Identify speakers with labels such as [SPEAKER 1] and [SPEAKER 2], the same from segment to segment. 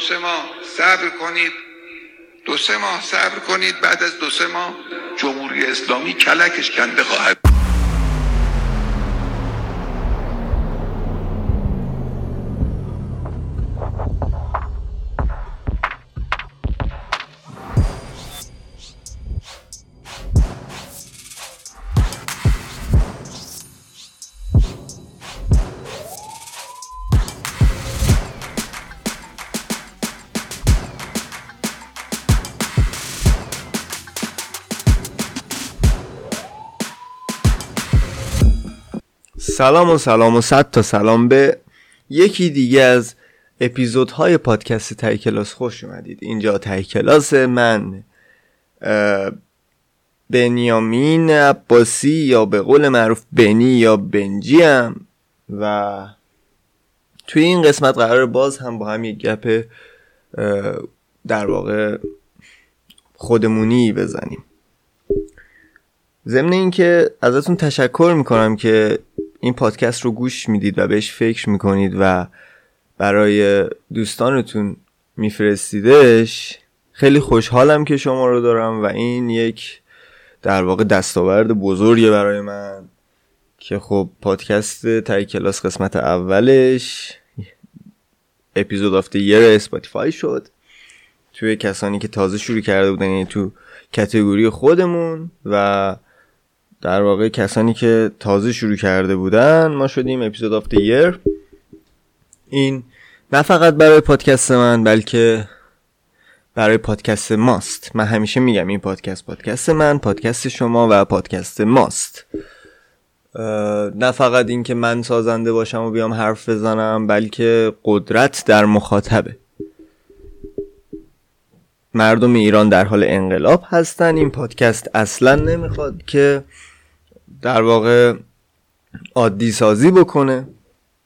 [SPEAKER 1] دو سه ماه صبر کنید. دو سه ماه صبر کنید. بعد از دو سه ماه جمهوری اسلامی کلکش کنده خواهد
[SPEAKER 2] سلام و سلام و صد تا سلام به یکی دیگه از اپیزودهای پادکست تای کلاس. خوش اومدید. اینجا تای کلاس من بنیامین عباسی یا به قول معروف بنی یا بنجی هم و توی این قسمت قرار باز هم با هم یک گپ در واقع خودمونی بزنیم. ضمن اینکه ازتون تشکر می‌کنم که این پادکست رو گوش می‌دید و بهش فکر می‌کنید و برای دوستانتون میفرستیدش خیلی خوشحالم که شما رو دارم و این یک در واقع دستاورد بزرگه برای من که خب پادکست ته کلاس قسمت اولش episode of the year اسپاتیفای شد توی کسانی که تازه شروع کرده بودن یعنی تو کتگوری خودمون و در واقع کسانی که تازه شروع کرده بودن ما شدیم اپیزود آف یر. این نه فقط برای پادکست من بلکه برای پادکست ماست. من همیشه میگم این پادکست پادکست من پادکست شما و پادکست ماست. نه فقط این که من سازنده باشم و بیام حرف بزنم بلکه قدرت در مخاطبه. مردم ایران در حال انقلاب هستن. این پادکست اصلا نمی‌خواد که در واقع عادی سازی بکنه.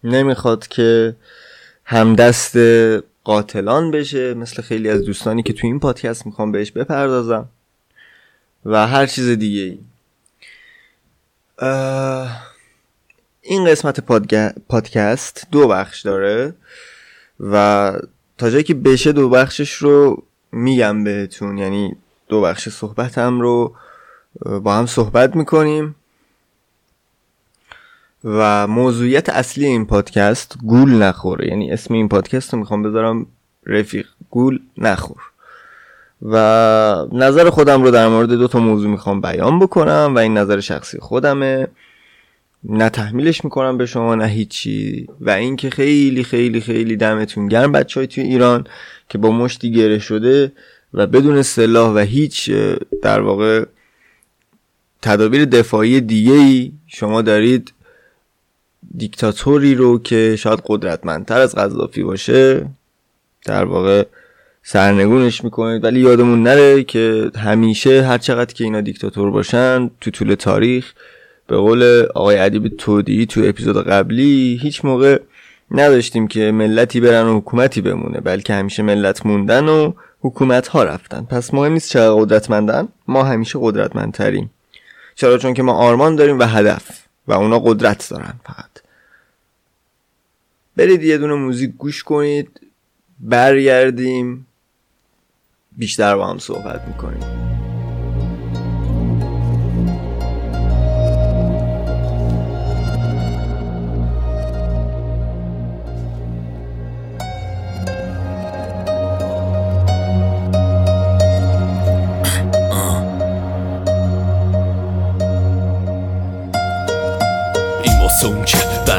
[SPEAKER 2] نمی‌خواد که همدست قاتلان بشه. مثل خیلی از دوستانی که تو این پادکست می‌خوام بهش بپردازم. و هر چیز دیگه ای این قسمت پادکست دو بخش داره. و تا جایی که بشه دو بخشش رو میگم بهتون. یعنی دو بخش صحبتم رو با هم صحبت می‌کنیم. و موضوعیت اصلی این پادکست گول نخوره. یعنی اسم این پادکست رو می‌خوام بذارم رفیق گول نخور. و نظر خودم رو در مورد دو تا موضوع می‌خوام بیان بکنم و این نظر شخصی خودمه. نه تحمیلش می‌کنم به شما نه هیچی. و اینکه خیلی خیلی خیلی دمتون گرم بچه های توی ایران که با مشتی گره شده و بدون سلاح و هیچ در واقع تدابیر دفاعی دیگه ای شما دارید دیکتاتوری رو که شاید قدرتمندتر از قذافی باشه در واقع سرنگونش می‌کنید ولی یادمون نره که همیشه هر چقدر که اینا دیکتاتور باشن تو طول تاریخ به قول آقای ادیب تودی تو اپیزود قبلی هیچ موقع نداشتیم که ملتی برن و حکومتی بمونه بلکه همیشه ملت موندن و حکومت ها رفتن. پس مهم نیست چقدر قدرتمندن ما همیشه قدرتمندتریم. چرا؟ چون که ما آرمان داریم و هدف و اونا قدرت دارن فقط. برید یه دونه موزیک گوش کنید برگردیم بیشتر با هم صحبت می‌کنیم.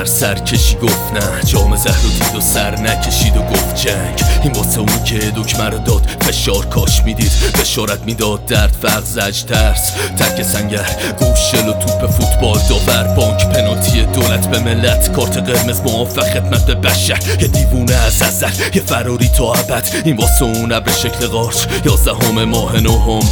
[SPEAKER 3] سرکشی گفت نه. جام زهر رو دید و سر نکشید و گفت جنگ. این واسه اون که دکمه رو داد. فشار کاش می‌دید. بشارت می‌داد درد فرق زج ترس. ترک سنگر گوشل و توپ فوتبال. داور بانک پنالتی دولت به ملت. کارت قرمز موافق خدمت به بشر. یه دیوونه از ازل یه فراری تا ابد. این واسه اون به شکل قارچ. یازدهم ماه نهم.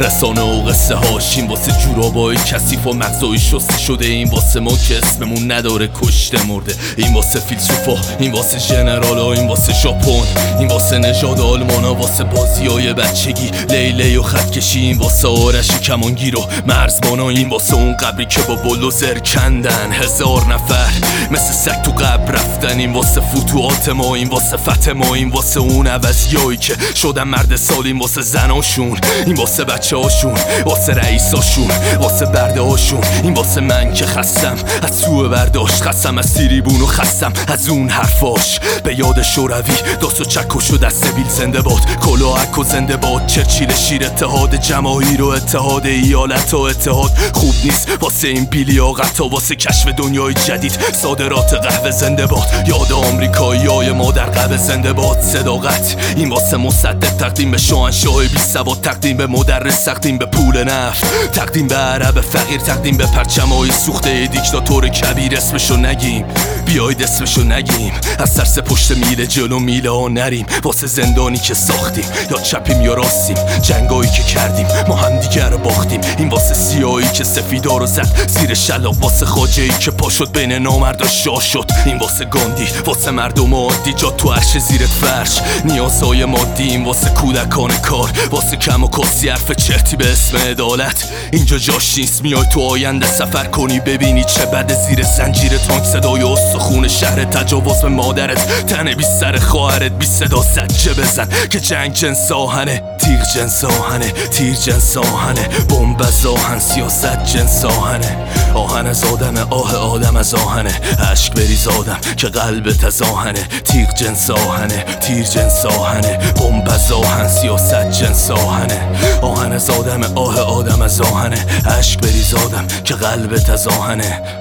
[SPEAKER 3] رسانه و قصه هاش. این واسه جورابای کثیف و مغزای شسته شده. این واسه ما که اسممون نداره. کشته مرده این واسه فیلسوفا این واسه ژنرالا این واسه ژاپن این واسه نژاد آلمانا واسه بازی های بچگی لیلی و خط کشی این واسه آرشی کمانگیر و مرزبانا این واسه اون قبری که با بلوزر کندن هزار نفر مثل سگ تو قبر رفتن این واسه فتوحات ما این واسه فتح ما این واسه اون عوضیایی که شدن مرد سال این واسه زناشون این واسه بچه هاشون واسه رئیساشون واسه برده هاشون این واسه من که خستم از سوء برداشت خستم از سیریبون و خستم. از اون حرفاش. به یاد شوروی داست و چک و شد از سبیل زنده باد. کلاهک و زنده باد. چرچیل شیر اتحاد جماهیر و اتحاد ایالت و اتحاد. خوب نیست واسه این بیلیاقت و واسه کشف دنیای جدید. صادرات قهوه زنده باد. یاد آمریکایی های ما در قهوه زنده باد. صداقت. این واسه مصدق تقدیم به شاهنشاه بی سواد. تقدیم به مدرس تقدیم به پول نفت. تقدیم به عرب فقیر تقدیم به پرچمای سوخته دیکتاتور کبیر. اسمشو نگیم. بیاید اسمشو نگیم. از سرس پشت میله جلو میله ها نریم. واسه زندانی که ساختیم. یا چپیم یا راستیم. جنگایی که کردیم. ما هم دیگر رو باختیم. این واسه سیایی که سفیدا رو زد. زیر شلاق واسه خاجه ای که پا شد. بین نامرد شاه شد. این واسه گاندی. واسه مردم عادی. جا تو عرش زیر فرش. نیازهای مادی این واسه کودکان کار. واسه کم و کسی حرف چرتی به اسم عدالت. اینجا جاش نیست. میای تو آینده سفر کنی. ببینی چه بد زیر زنجیر تانک صدای استخون شهر تجاوز به مادرت. تن بی سر خواهرت بی صدا زجه بزن که جنگ جنس آهنه تیغ جنس آهنه تیر جنس آهنه بمب از آهن سیاست جنس آهنه آهن از آدم آه آدم از آهنه. عشق بریز آدم که قلبت از آهنه. تیغ جنس آهنه تیر جنس آهنه بمب از آهن سیاست جنس آهنه آهن از آدم آه آدم از آهنه. عشق بریز آدم که قلبت از آهنه.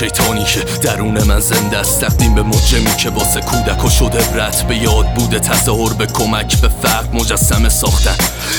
[SPEAKER 3] شیطانی که درون من زنده است. تقدیم به مجرمی که واسه کودک و شده برت. به یاد بوده تظاهر به کمک به فرق مجسمه ساختن.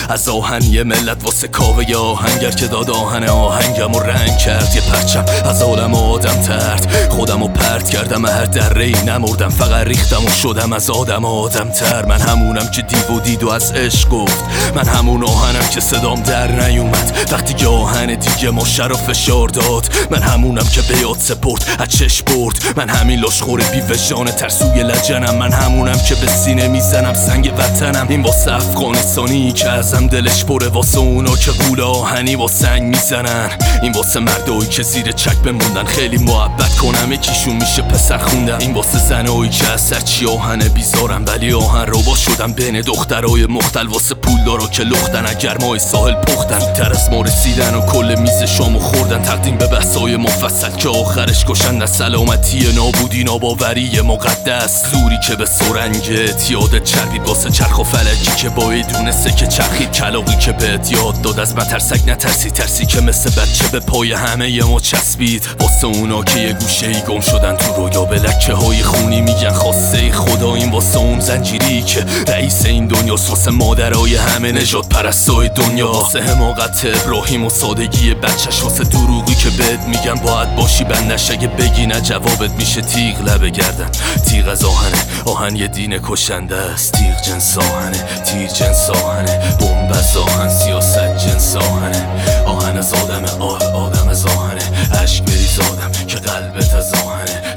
[SPEAKER 3] از آهن یه ملت واسه کاوه یه آهنگر که داد آهن آهنگم و رنگ کرد. یه پرچم از عالم آدم ترد. خودم و پرت کردم هر دره ای نمردم. فقط ریختم و شدم از آدم آدم تر. من همونم که دیو و دید و از عشق گفت. من همون آهنم که صدام در نیومد. وقتی که آهن دیگه ما شر و فشار داد. من همونم که به یاد سپرد از چش برد. من همین لاشخور بی وجدان ترسوی لجنم. من همونم که به سینه می‌زنم سنگ وطنم. این واسه افغانستانی که ازم دلش پره. واسه اونا که قول آهنی با سنگ می‌زنن. این واسه مردایی که زیر چک بموندن. خیلی محبت کنم یکیشون میشه پسر خوندم این واسه زنایی که از سرچی آهن بیزارم ولی آهن رو با شدم بین دخترای مختل واسه پول دارا که لختن. اگر مای ساحل پختن. تر از ما رسیدن و کل میز شامو خوردن. تقدیم به بحثای مفصل که آخرش کشن از سلامتی نابودی ناباوری مقدس. زوری که به سرنگ یاد چربید واسه چرخ و فلکی که با دونسته که چرخید. کلاقی که بهت یاد داد از مترسک نترسی. ترسی که مثل بچه به پای همه ما چسبید. واسه اونا که یه گوشه ای گم شدن تو رویا. به لکه های خونی میگن خواسته خدا. این واسه اون زنجیری که رئیس این دنیا واسه مادرای همه نجات پرستای دنیا واسه حماقت ابراهیم و سادگی بچهش. واسه دروغی که بهت میگن باید باشی بندش اگه بگی نه جوابت میشه تیغ لبه گردن. تیغ از آهنه. آهن یه دین کشنده است. تیغ جنس آهنه. تیر جنس آهنه. بمب از آهن سیاست جنس آهنه. آهن از آدم آه آدم از آهنه. عشق بریز آدم که قلبت از آهنه.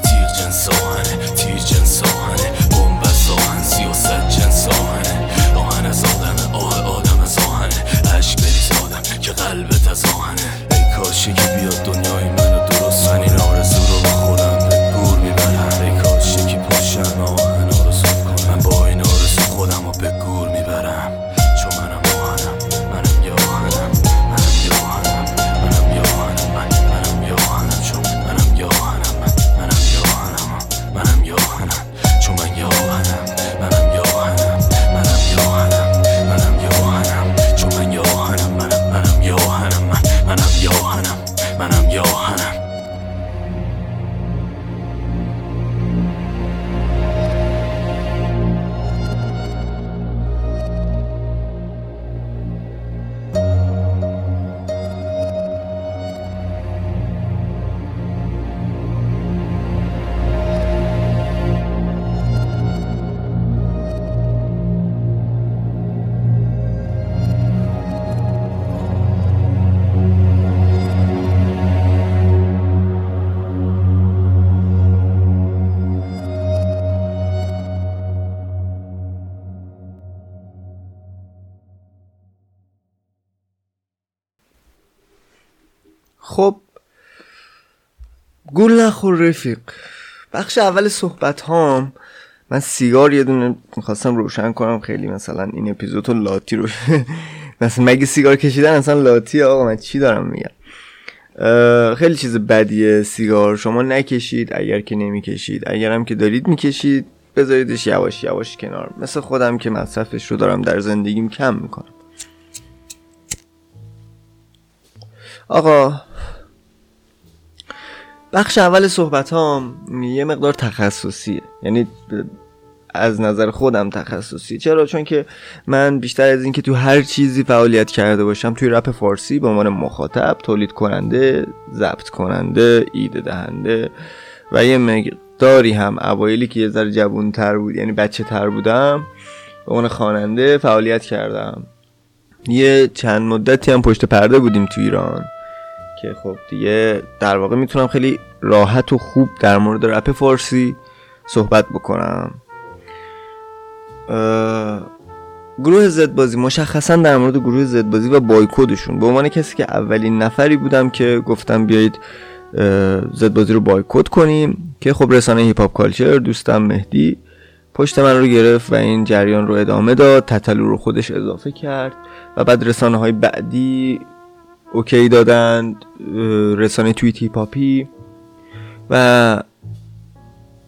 [SPEAKER 2] خب گول نخور رفیق. بخش اول صحبت هام من سیگار یه دونه می‌خواستم روشن کنم خیلی مثلا این اپیزودو لاتی رو مثلا مگه سیگار کشیدن اصلا لاتی؟ آقا من چی دارم میگم؟ خیلی چیز بدیه سیگار. شما نکشید اگر که نمی‌کشید. اگرم که دارید می‌کشید بذاریدش یواش یواش کنار. مثل خودم که مصرفش رو دارم در زندگیم کم می‌کنم. آقا بخش اول صحبت هم یه مقدار تخصصیه. یعنی از نظر خودم تخصصی. چرا؟ چون که من بیشتر از اینکه تو هر چیزی فعالیت کرده باشم توی رپ فارسی به عنوان مخاطب تولید کننده ضبط کننده ایده دهنده و یه مقداری هم اوایلی که یه ذره جوون تر بود یعنی بچه تر بودم به عنوان خواننده فعالیت کردم. یه چند مدتی هم پشت پرده بودیم تو ایران. که خب دیگه در واقع می‌تونم خیلی راحت و خوب در مورد رپ فارسی صحبت بکنم. گروه زد بازی مشخصا در مورد گروه زد بازی و بایکودشون. به عنوان کسی که اولین نفری بودم که گفتم بیایید زد بازی رو بایکوت کنیم که خب رسانه هیپ هاپ کالچر دوستم مهدی پشت من رو گرفت و این جریان رو ادامه داد تتلو رو خودش اضافه کرد و بعد رسانه های بعدی OK دادند رسانه تویت هیپ هاپی و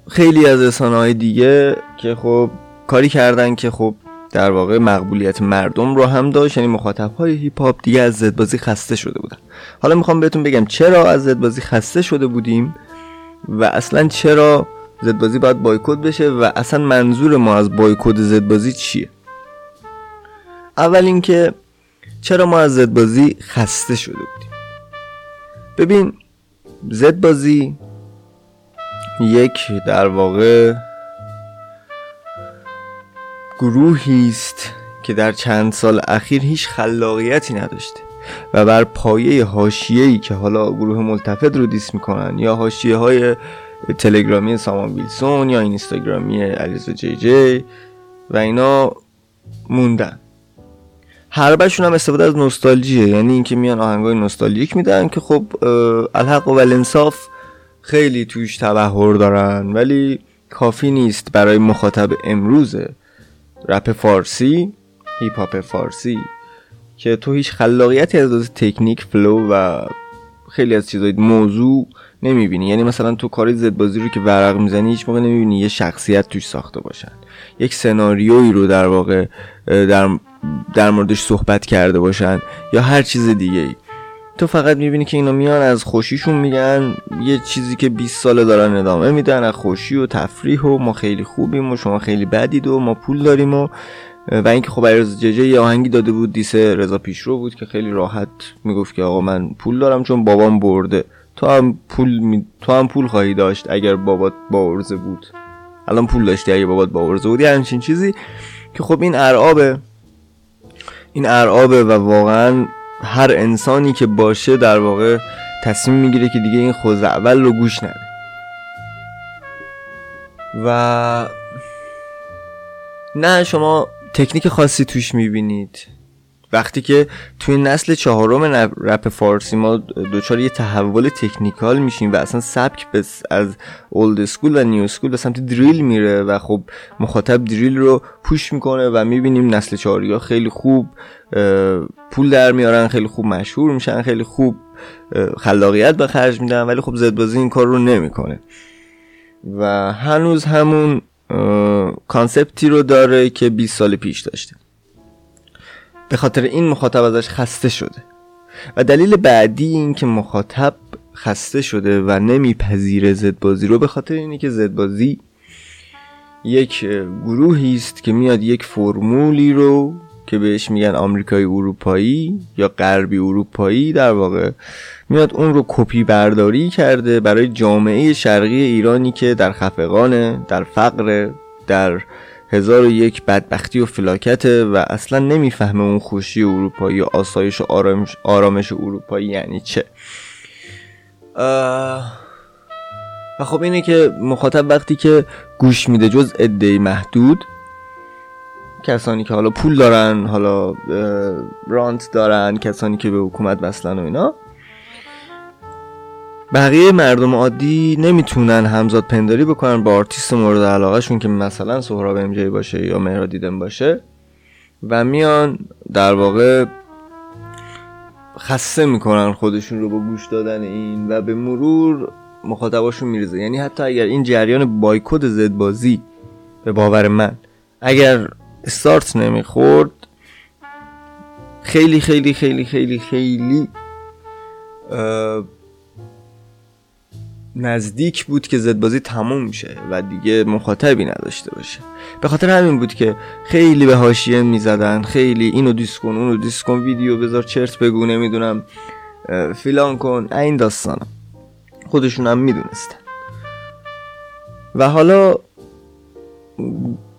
[SPEAKER 2] خیلی از رسانه های دیگه که خب کاری کردن که خب در واقع مقبولیت مردم رو هم داشت یعنی مخاطب های هیپ هاپ دیگه از زدبازی خسته شده بودن. حالا می‌خوام بهتون بگم چرا از زدبازی خسته شده بودیم و اصلا چرا زدبازی باید بایکوت بشه و اصلا منظور ما از بایکوت زدبازی چیه؟ اول اینکه چرا ما از زد بازی خسته شده بودیم؟ ببین زد بازی یک در واقع گروهی است که در چند سال اخیر هیچ خلاقیتی نداشته و بر پایه حاشیه‌ای که حالا گروه ملتفت رو دیس می‌کنن یا حاشیه های تلگرامی سامان ویلسون یا اینستاگرامی علیزا جی جی و اینا موندن. هر بشون هم استفاده از نوستالژیه. یعنی اینکه میان آهنگای نوستالژیک میدن که خب الحق و الانصاف خیلی توش تبهر دارن ولی کافی نیست برای مخاطب امروز رپ فارسی هیپ هاپ فارسی که تو هیچ خلاقیتی از تکنیک flow و خیلی از چیزای موضوع نمی‌بینی. یعنی مثلا تو کاری زد بازی رو که ورق می‌زنی هیچ موقع نمی‌بینی یه شخصیت توش ساخته باشن. یک سناریویی رو در واقع در در موردش صحبت کرده باشن یا هر چیز دیگه ای تو فقط می‌بینی که اینا میان از خوشیشون میگن یه چیزی که 20 ساله دارن ادامه میدن از خوشی و تفریح و ما خیلی خوبیم و شما خیلی بدید و ما پول داریم و و اینکه خب عرض ججه یه آهنگی داده بود دیس رضا پیشرو بود که خیلی راحت می‌گفت که آقا من پول دارم چون بابام برده. تو هم پول می... تو هم پول خواهی داشت اگر بابات با ارزه بود. الان پول داشتی اگر بابات با ارزه بود همچین چیزی که خب این ارعابه. این ارعابه و واقعا هر انسانی که باشه در واقع تصمیم می‌گیره که دیگه این خوز اول رو گوش نده. و نه شما تکنیک خاصی توش می‌بینید. وقتی که توی نسل چهارم رپ فارسی ما دچار یه تحول technical میشیم و اصلا سبک بس از old school و new school به سمت دریل میره و خب مخاطب دریل رو push می‌کنه و می‌بینیم نسل چهاری ها خیلی خوب پول در میارن خیلی خوب مشهور میشن خیلی خوب خلاقیت به خرج میدن ولی خب زدبازی این کار رو نمی‌کنه. و هنوز همون کانسپتی رو داره که 20 سال پیش داشته. به خاطر این مخاطب ازش خسته شده. و دلیل بعدی این که مخاطب خسته شده و نمیپذیره زدبازی رو به خاطر اینه که زدبازی یک گروهی است که میاد یک فرمولی رو که بهش میگن آمریکایی اروپایی یا غربی اروپایی در واقع میاد اون رو کپی برداری کرده برای جامعه شرقی ایرانی که در خفقانه در فقر در هزار و یک بدبختی و فلاکته و اصلا نمی‌فهمه اون خوشی اروپایی و آسایش و آرامش, آرامش اروپایی یعنی چه. و خب اینه که مخاطب وقتی که گوش میده جز عده محدود کسانی که حالا پول دارن حالا رانت دارن کسانی که به حکومت وصلن و اینا بقیه مردم عادی نمی‌تونن همزاد پنداری بکنن با آرتیست مورد علاقه شون که مثلا سهراب ام‌جی باشه یا مهراد هیدن باشه و میان در واقع خسته می‌کنن خودشون رو با گوش دادن این و به مرور مخاطباشون می‌ریزه یعنی حتی اگر این جریان بایکوت زد بازی به باور من اگر استارت نمی‌خورد خیلی خیلی خیلی خیلی خیلی نزدیک بود که زدبازی تموم میشه و دیگه مخاطبی نداشته باشه. به خاطر همین بود که خیلی به حاشیه می‌زدن خیلی اینو دیس کن اونو دیس کن ویدیو بذار چرت بگو نمی‌دونم فیلان کن این داستانم خودشون هم می‌دونستن. و حالا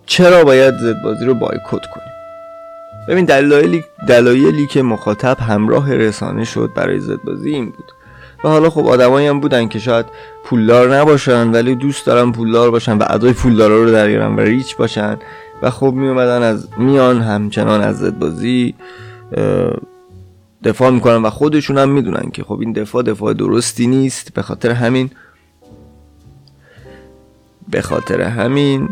[SPEAKER 2] چرا باید زدبازی رو بایکوت کنیم؟ ببین دلایلی دلایلی که مخاطب همراه رسانه شد برای زدبازی این بود. و حالا خب آدمایی هم بودن که شاید پولدار نباشن ولی دوست دارن پولدار باشن و ادای پولدارا رو دریارن و ریچ باشن و خب می اومدن از میان همچنان از زدبازی دفاع می‌کنن و خودشون هم می‌دونن که خب این دفاع دفاع درستی نیست به خاطر همین. به خاطر همین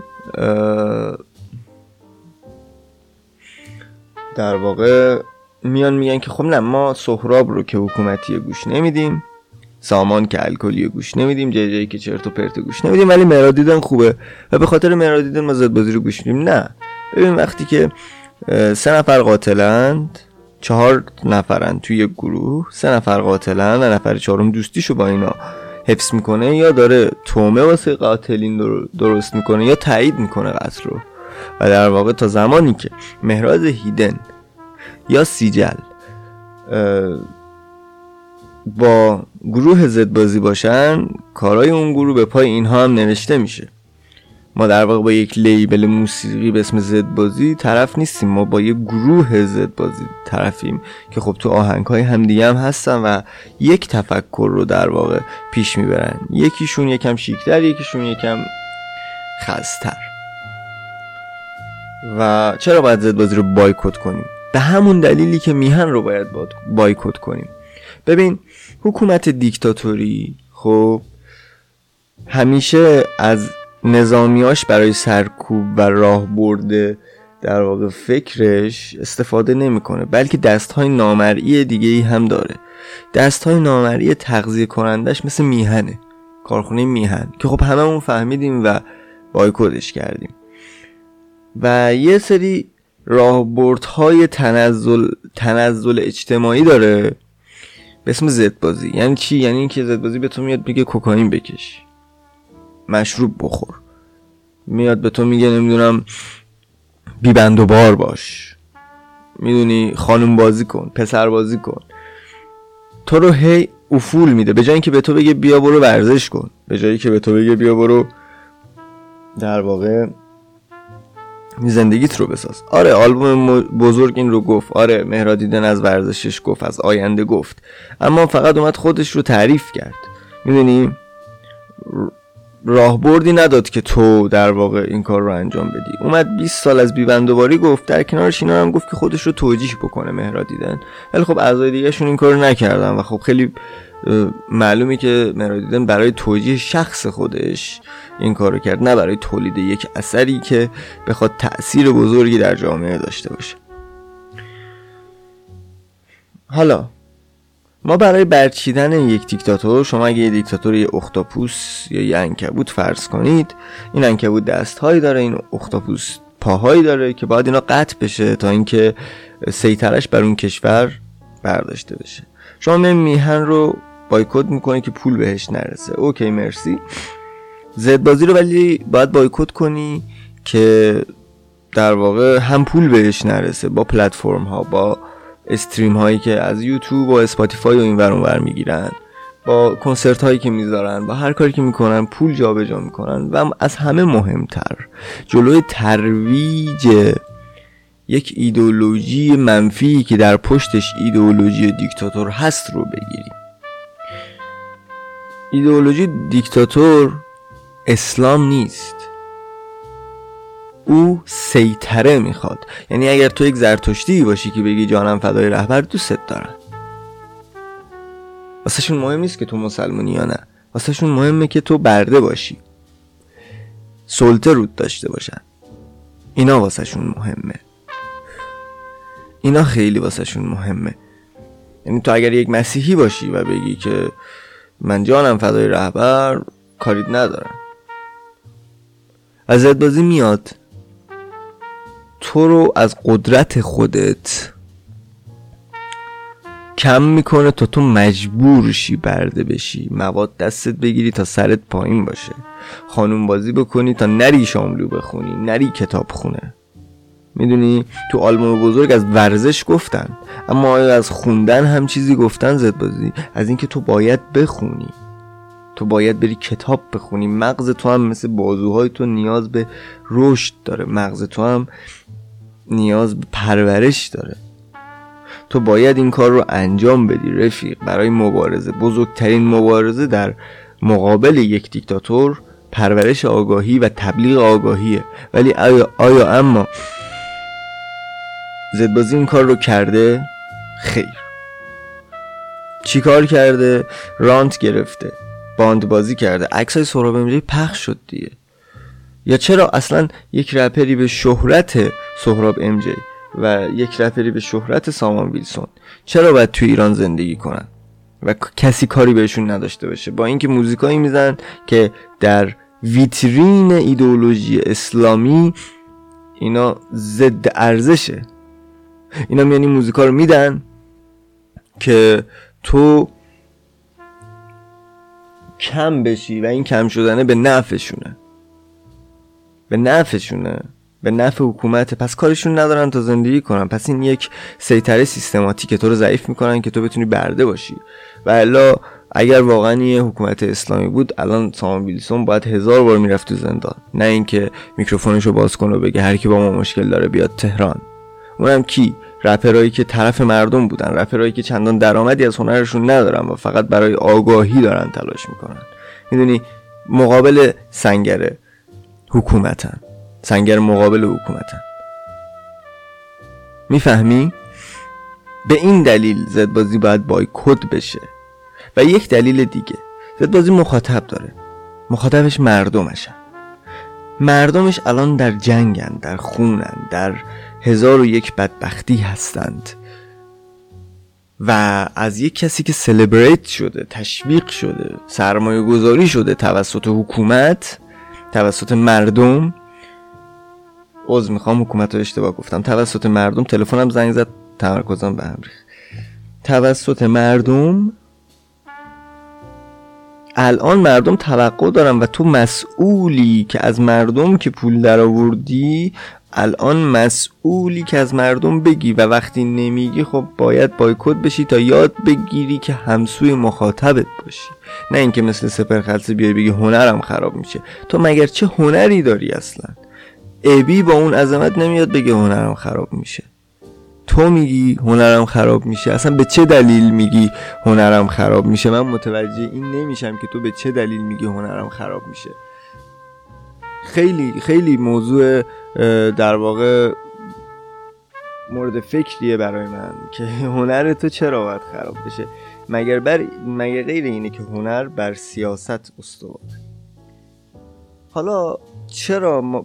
[SPEAKER 2] در واقع میان میگن که خب نه ما سهراب رو که حکومتی گوش نمیدیم. سامان که الکلی گوش نمیدیم جای جایی که چرت و پرت گوش نمیدیم ولی مرادیدن خوبه. و به خاطر مرادیدن ما زد بازی رو گوش میدیم. نه. ببین وقتی که سه نفر قاتلند چهار نفرن توی گروه سه نفر قاتلن و نفر چهارم دوستیشو با اینا حفظ می‌کنه یا داره تومه واسه قاتلین درست می‌کنه یا تایید می‌کنه قتل رو. و در واقع تا زمانی که مهراز هیدن یا سیجل با گروه زد بازی باشن کارای اون گروه به پای اینها هم نوشته میشه. ما در واقع با یک لیبل موسیقی به اسم زد بازی طرف نیستیم. ما با یک گروه زد بازی طرفیم که خب تو آهنگ های همدیگه هم هستن و یک تفکر رو در واقع پیش می‌برن. یکیشون یکم شیکتر یکیشون یکم خستر و چرا باید زد بازی رو بایکوت کنیم؟ به همون دلیلی که میهن رو باید بایکوت کنیم. ببین حکومت دیکتاتوری. خب همیشه از نظامیاش برای سرکوب و راه برده در واقع فکرش استفاده نمی‌کنه بلکه دست های نامرئی دیگه ای هم داره. دست های نامرئی تغذیه کنندش مثل میهنه کارخونه میهن که خب هممون فهمیدیم و بایکودش کردیم. و یه سری راهبردهای تنزل تنزل اجتماعی داره. به اسم زد بازی یعنی چی؟ یعنی اینکه زد بازی به تو میاد بگه کوکائین بکش. مشروب بخور. میاد به تو میگه نمی‌دونم بیبند و بار باش. می‌دونی خانم بازی کن پسر بازی کن. تو رو هی افول میده. به جایی اینکه به تو بگه بیا برو ورزش کن. به جایی که به تو بگه بیا برو در واقع زندگیت رو بساز. آره آلبوم بزرگ این رو گفت. آره مهرادیدن از ورزشش گفت از آینده گفت. اما فقط اومد خودش رو تعریف کرد. می‌دونی؟ راهبردی نداد که تو در واقع این کار رو انجام بدی. اومد 20 سال از بیبندوباری گفت. در کنارش اینا هم گفت که خودش رو توجیه بکنه مهرادیدن ولی خب اعضای دیگه شون این کار رو نکردن و خب خیلی معلومه که مهرادیدن برای توجیه شخص خودش این کارو کرد نه برای تولید یک اثری که بخواد تأثیر بزرگی در جامعه داشته باشه. حالا ما برای برچیدن یک دیکتاتور شما اگه یه دیکتاتور یه اختاپوس یا یه انکبوت فرض کنید این انکبوت دستهایی داره این اختاپوس پاهایی داره که باید اینا قطع بشه تا اینکه سیطرش بر اون کشور برداشته بشه. شما میهن رو بایکوت می‌کنه که پول بهش نرسه. اوکی مرسی. زد بازی رو ولی باید بایکوت کنی که در واقع هم پول بهش نرسه با پلتفرم ها با stream هایی که از یوتیوب و اسپاتیفای و این ور ور می‌گیرن با کنسرت هایی که می‌ذارن با هر کاری که می‌کنن پول جابجا جا می‌کنن و از همه مهمتر جلوی ترویج یک ایدولوژی منفی که در پشتش ایدولوژی دیکتاتور هست رو بگیریم ایدولوژی دیکتاتور اسلام نیست. او سیطره می‌خواد. یعنی اگر تو یک زرتشتی باشی که بگی جانم فدای رهبر دوستت دارن واسهشون مهم نیست که تو مسلمونی یا نه. واسهشون مهمه که تو برده باشی. سلطه رود داشته باشن. اینا واسهشون مهمه. اینا خیلی واسهشون مهمه. یعنی تو اگر یک مسیحی باشی و بگی که من جانم فدای رهبر کارید ندارم. ازت بازی میاد. تو رو از قدرت خودت کم می‌کنه تا تو مجبور شی برده بشی. مواد دستت بگیری تا سرت پایین باشه. خانوم بازی بکنی تا نری شاملو بخونی نری کتاب خونه می‌دونی تو آلمان بزرگ از ورزش گفتن اما آیا از خوندن هم چیزی گفتن زد بازی؟ از اینکه تو باید بخونی. تو باید بری کتاب بخونی. مغز تو هم مثل بازوهای تو نیاز به رشد داره. مغز تو هم نیاز به پرورش داره. تو باید این کار رو انجام بدی رفیق. برای مبارزه. بزرگترین مبارزه در مقابل یک دیکتاتور پرورش آگاهی و تبلیغ آگاهیه. ولی آیا, آیا اما زدبازی این کار رو کرده؟ خیر. چی کار کرده؟ رانت گرفته. باند بازی کرده. عکسای سهراب امجای پخش شد دیگه. یا چرا اصلا یک رپری به شهرت سهراب امجی و یک رپری به شهرت سامان ویلسون چرا باید تو ایران زندگی کنن و کسی کاری بهشون نداشته باشه؟ با اینکه موزیکایی میزن که در ویترین ایدئولوژی اسلامی اینا ضد ارزشه. اینا یعنی موزیکا رو میدن که تو کم بشی و این کم شدنه به نفعشونه. به نفعشونه. به نفع حکومت پس کارشون ندارن تا زندگی کنن. پس این یک سیطره سیستماتیک تو رو ضعیف می‌کنن که تو بتونی برده باشی. و الا اگر واقعا یه حکومت اسلامی بود الان سامان ویلسون باید هزار بار می‌رفت تو زندان. نه اینکه میکروفونشو باز کنه و بگه هر کی با ما مشکل داره بیاد تهران. اونم کی؟ رپرایی که طرف مردم بودن رپرایی که چندان درآمدی از هنرشون ندارن و فقط برای آگاهی دارن تلاش می‌کنن. می‌دونی مقابل سنگر حکومتن. سنگر مقابل حکومتن. می‌فهمی؟ به این دلیل زدبازی باید بایکوت بشه. و یک دلیل دیگه زدبازی مخاطب داره. مخاطبش مردمشن مردمش الان در جنگن در خونن در هزار و یک بدبختی هستند. و از یک کسی که سلبریت شده تشویق شده سرمایه گذاری شده توسط حکومت توسط مردم عوض می‌خوام حکومت رو اشتباه گفتم. توسط مردم تلفنم زنگ زد تمرکزم به هم توسط مردم الان مردم توقع دارن و تو مسئولی که از مردم که پول در آوردی الان مسئولی که از مردم بگی و وقتی نمیگی خب باید بایکوت بشی تا یاد بگیری که همسوی مخاطبت باشی. نه اینکه مثل سپر خلصه بیای بگی هنرم خراب میشه. تو مگر چه هنری داری اصلا؟ ابی با اون عظمت نمیاد بگه هنرم خراب میشه. تو میگی هنرم خراب میشه. اصلا به چه دلیل میگی هنرم خراب میشه؟ من متوجه این نمیشم که تو به چه دلیل میگی هنرم خراب میشه. خیلی خیلی موضوع در واقع مورد فکریه برای من که هنر تو چرا باید خراب بشه؟ مگر بر مگر غیر اینه که هنر بر سیاست استوار؟ حالا چرا ما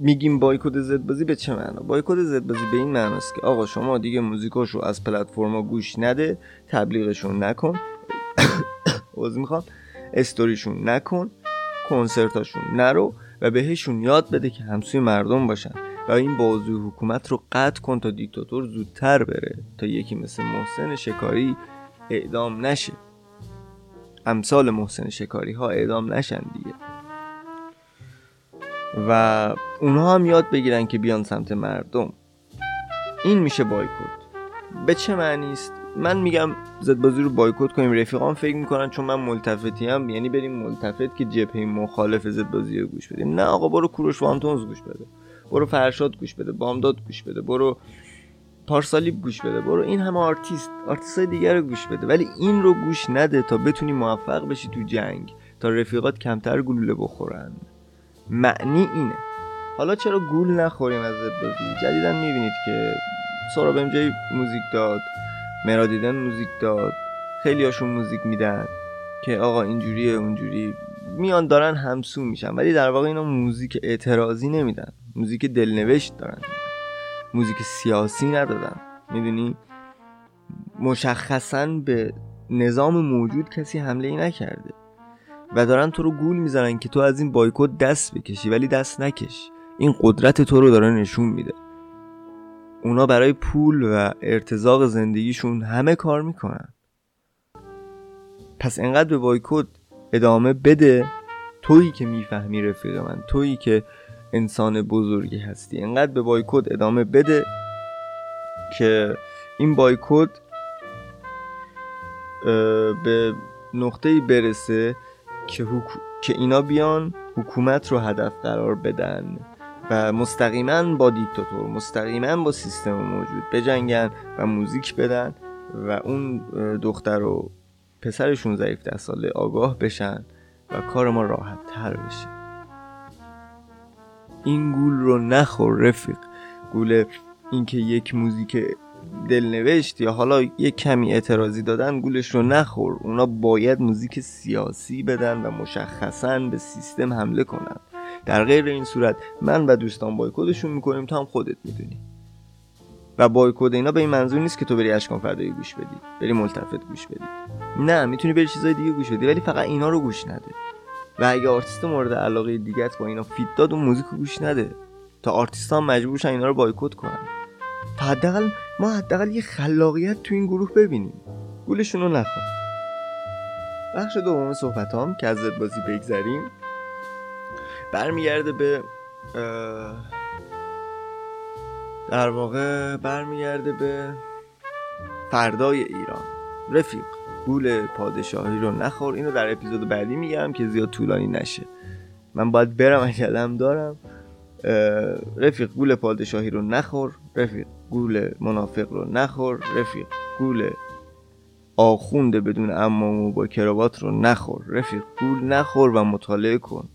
[SPEAKER 2] میگیم بایکوت زد بازی به چه معنا؟ بایکوت زد بازی به این معناست که آقا شما دیگه موزیکاشو از پلتفرما گوش نده تبلیغشون نکن عذر می‌خوام. استوریشون نکن کنسرتاشون نرو. و بهشون یاد بده که همسوی مردم باشن و این بازوی حکومت رو قطع کن تا دیکتاتور زودتر بره تا یکی مثل محسن شکاری اعدام نشه. امثال محسن شکاری ها اعدام نشن دیگه. و اونها هم یاد بگیرن که بیان سمت مردم. این میشه بایکوت. به چه معنی است؟ من میگم زد بازی رو بایکوت کنیم. رفیقان فکر می‌کنن چون من ملتفتی‌ام یعنی بریم ملتفت که جبهه مخالف زد بازی رو گوش بدیم. نه آقا برو کوروش وانتونز گوش بده. برو فرشاد گوش بده. بامداد گوش بده. برو پارسالیپ گوش بده. برو این همه آرتیست آرتیست های دیگر رو گوش بده. ولی این رو گوش نده تا بتونی موفق بشی تو جنگ تا رفیقات کمتر گلوله بخورن. معنی اینه. حالا چرا گول نخوریم از بازی؟ جدیدا می‌بینید که سراب امجای موزیک داد. مرادیدن موزیک داد. خیلی هاشون موزیک میدن که آقا اینجوریه اونجوری. میان دارن همسو میشن ولی در واقع اینا موزیک اعتراضی نمیدن. موزیک دلنوشت دارن. موزیک سیاسی ندادن. می‌دونی؟ مشخصا به نظام موجود کسی حمله ای نکرده. و دارن تو رو گول می‌زنن که تو از این بایکوت دست بکشی ولی دست نکش. این قدرت تو رو داره نشون میده. اونا برای پول و ارتزاق زندگیشون همه کار می‌کنن. پس انقدر به بایکوت ادامه بده تویی که می‌فهمی رفیق من تویی که انسان بزرگی هستی. انقدر به بایکوت ادامه بده که این بایکوت به نقطه برسه که, که اینا بیان حکومت رو هدف قرار بدن. و مستقیما با دیکتاتور مستقیما با سیستم موجود بجنگن و موزیک بدن و اون دختر و پسر 16 17 ساله آگاه بشن و کار ما راحت تر بشه. این گول رو نخور رفیق. گول اینکه یک موزیک دلنوشت یا حالا یک کمی اعتراضی دادن گولش رو نخور. اونا باید موزیک سیاسی بدن و مشخصا به سیستم حمله کنن. در غیر این صورت من و دوستان بایکودشون می‌کنیم تا هم خودت می‌دونی. و بایکود اینا به این منظور نیست که تو بری اشکان فردایی گوش بدی بری ملتفت گوش بدی. نه می‌تونی بری چیزای دیگه گوش بدی ولی فقط اینا رو گوش نده. و اگه آرتیست مورد علاقه دیگت با اینا feat داد اون موزیک رو گوش نده. تا آرتیست هم مجبور اینا رو بایکوت کنن. تا حداقل ما حداقل یه خلاقیت تو این گروه ببینیم. گولشون رو نخون. بخش دوم صحبتام که از زد بازی بگذریم برمیگرده به در واقع برمیگرده به فردای ایران. رفیق گول پادشاهی رو نخور. اینو در اپیزود بعدی میگم که زیاد طولانی نشه. من باید برم اگه دارم. رفیق گول پادشاهی رو نخور. رفیق گول منافق رو نخور. رفیق گول آخوند بدون امامو با کراوات رو نخور. رفیق گول نخور و مطالعه کن.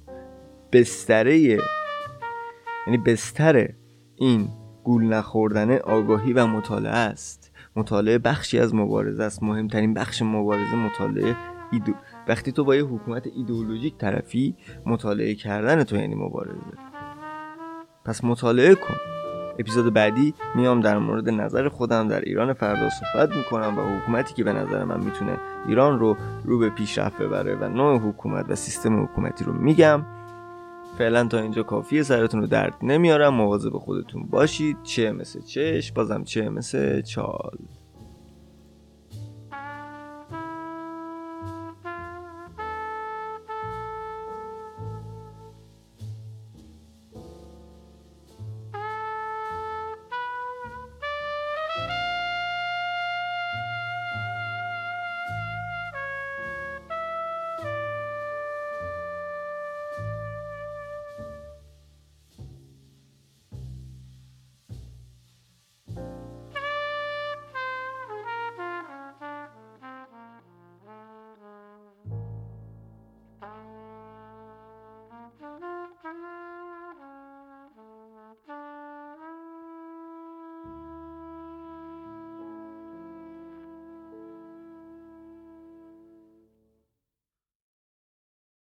[SPEAKER 2] بستره یعنی بستر این گول نخوردن آگاهی و مطالعه است. مطالعه بخشی از مبارزه است. مهمترین بخش مبارزه مطالعه ایدو وقتی تو با یه حکومت ایدئولوژیک طرفی مطالعه کردن تو یعنی مبارزه. پس مطالعه کن. اپیزود بعدی میام در مورد نظر خودم در ایران فردا صحبت می‌کنم و حکومتی که به نظر من می‌تونه ایران رو رو به پیشرفت ببره و نوع حکومت و سیستم حکومتی رو میگم. فعلا تا اینجا کافیه سرتون رو درد نمیارم. مواظب خودتون باشید. چه مثل چش بازم چه مثل چال.